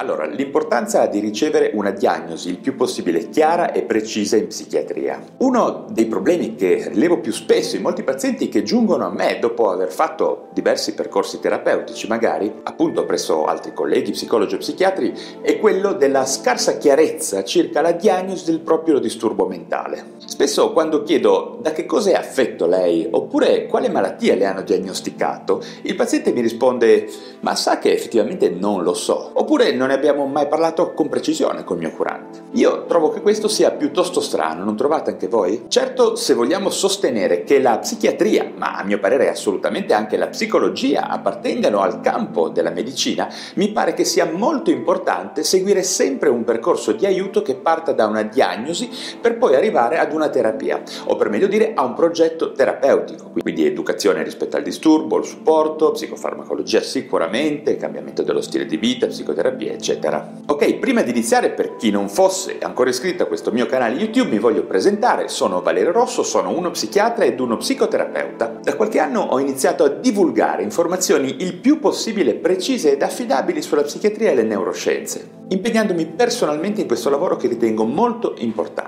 Allora, l'importanza di ricevere una diagnosi il più possibile chiara e precisa in psichiatria. Uno dei problemi che rilevo più spesso in molti pazienti che giungono a me dopo aver fatto diversi percorsi terapeutici, magari appunto presso altri colleghi, psicologi o psichiatri, è quello della scarsa chiarezza circa la diagnosi del proprio disturbo mentale. Spesso quando chiedo da che cosa è affetto lei oppure quale malattia le hanno diagnosticato, il paziente mi risponde ma sa che effettivamente non lo so, oppure non ne abbiamo mai parlato con precisione col mio curante. Io trovo che questo sia piuttosto strano, non trovate anche voi? Certo, se vogliamo sostenere che la psichiatria, ma a mio parere assolutamente anche la psicologia, appartengano al campo della medicina, mi pare che sia molto importante seguire sempre un percorso di aiuto che parta da una diagnosi per poi arrivare ad una terapia, o per meglio dire a un progetto terapeutico, quindi educazione rispetto al disturbo, il supporto, psicofarmacologia sicuramente, cambiamento dello stile di vita, psicoterapia, eccetera. Ok, prima di iniziare, per chi non fosse ancora iscritto a questo mio canale YouTube, mi voglio presentare. Sono Valerio Rosso, sono uno psichiatra ed uno psicoterapeuta. Da qualche anno ho iniziato a divulgare informazioni il più possibile precise ed affidabili sulla psichiatria e le neuroscienze impegnandomi personalmente in questo lavoro che ritengo molto importante.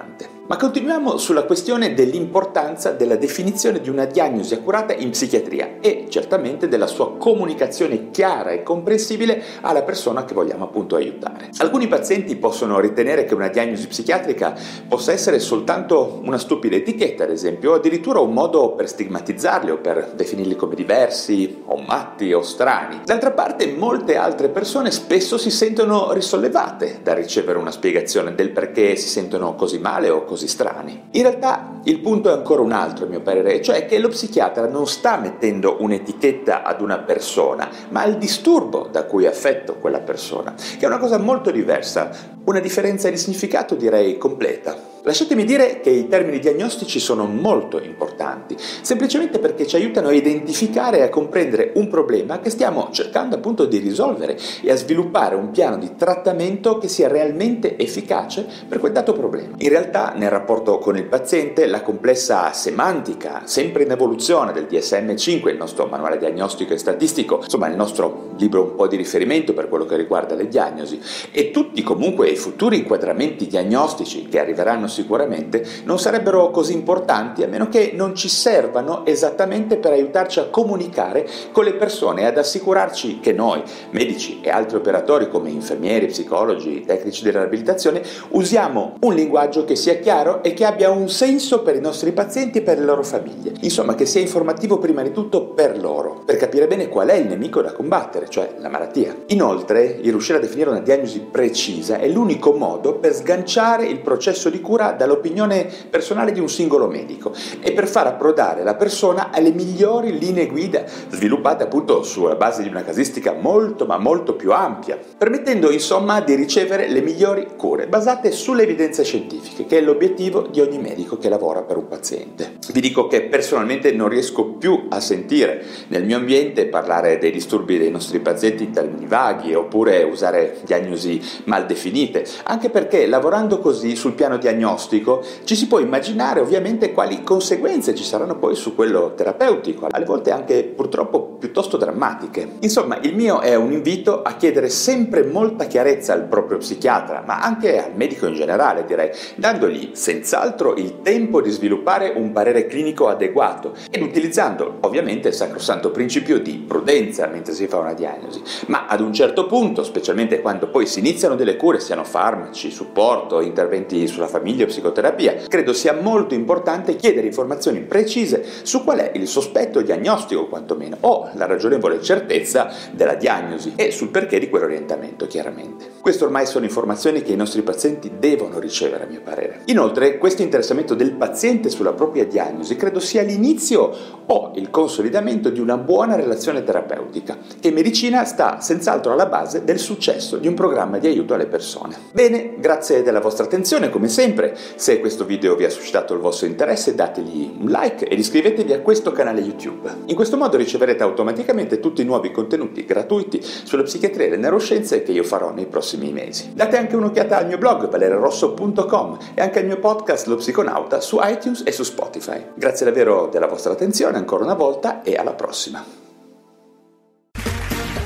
Ma continuiamo sulla questione dell'importanza della definizione di una diagnosi accurata in psichiatria e certamente della sua comunicazione chiara e comprensibile alla persona che vogliamo appunto aiutare. Alcuni pazienti possono ritenere che una diagnosi psichiatrica possa essere soltanto una stupida etichetta, ad esempio, o addirittura un modo per stigmatizzarli o per definirli come diversi o matti o strani. D'altra parte, molte altre persone spesso si sentono risollevate sollevate da ricevere una spiegazione del perché si sentono così male o così strani. In realtà il punto è ancora un altro, a mio parere, cioè che lo psichiatra non sta mettendo un'etichetta ad una persona, ma al disturbo da cui è affetto quella persona, che è una cosa molto diversa, una differenza di significato direi completa. Lasciatemi dire che i termini diagnostici sono molto importanti, semplicemente perché ci aiutano a identificare e a comprendere un problema che stiamo cercando appunto di risolvere e a sviluppare un piano di trattamento che sia realmente efficace per quel dato problema. In realtà nel rapporto con il paziente la complessa semantica, sempre in evoluzione del DSM5, il nostro manuale diagnostico e statistico, insomma il nostro libro un po' di riferimento per quello che riguarda le diagnosi, e tutti comunque i futuri inquadramenti diagnostici che arriveranno sicuramente non sarebbero così importanti a meno che non ci servano esattamente per aiutarci a comunicare con le persone e ad assicurarci che noi, medici e altri operatori come infermieri, psicologi, tecnici della riabilitazione, usiamo un linguaggio che sia chiaro e che abbia un senso per i nostri pazienti e per le loro famiglie. Insomma, che sia informativo prima di tutto per loro, per capire bene qual è il nemico da combattere, cioè la malattia. Inoltre, il riuscire a definire una diagnosi precisa è l'unico modo per sganciare il processo di cura dall'opinione personale di un singolo medico e per far approdare la persona alle migliori linee guida, sviluppate appunto sulla base di una casistica molto ma molto più ampia, permettendo insomma di ricevere le migliori cure basate sulle evidenze scientifiche, che è l'obiettivo di ogni medico che lavora per un paziente. Vi dico che personalmente non riesco più a sentire nel mio ambiente parlare dei disturbi dei nostri pazienti in termini vaghi oppure usare diagnosi mal definite, anche perché lavorando così sul piano diagnostico diagnostico, ci si può immaginare ovviamente quali conseguenze ci saranno poi su quello terapeutico, alle volte anche purtroppo piuttosto drammatiche. Insomma, il mio è un invito a chiedere sempre molta chiarezza al proprio psichiatra, ma anche al medico in generale, direi, dandogli senz'altro il tempo di sviluppare un parere clinico adeguato ed utilizzando ovviamente il sacrosanto principio di prudenza mentre si fa una diagnosi. Ma ad un certo punto, specialmente quando poi si iniziano delle cure, siano farmaci, supporto, interventi sulla famiglia, videopsicoterapia. Credo sia molto importante chiedere informazioni precise su qual è il sospetto diagnostico quantomeno o la ragionevole certezza della diagnosi e sul perché di quell'orientamento chiaramente. Queste ormai sono informazioni che i nostri pazienti devono ricevere a mio parere. Inoltre questo interessamento del paziente sulla propria diagnosi credo sia l'inizio o il consolidamento di una buona relazione terapeutica e medicina sta senz'altro alla base del successo di un programma di aiuto alle persone. Bene, grazie della vostra attenzione come sempre, se questo video vi ha suscitato il vostro interesse dategli un like ed iscrivetevi a questo canale YouTube. In questo modo riceverete automaticamente tutti i nuovi contenuti gratuiti sulla psichiatria e le neuroscienze che io farò nei prossimi mesi. Date anche un'occhiata al mio blog valererosso.com e anche al mio podcast Lo Psiconauta su iTunes e su Spotify. Grazie davvero della vostra attenzione ancora una volta e alla prossima.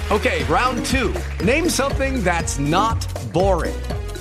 Okay, round two. Name something that's not boring.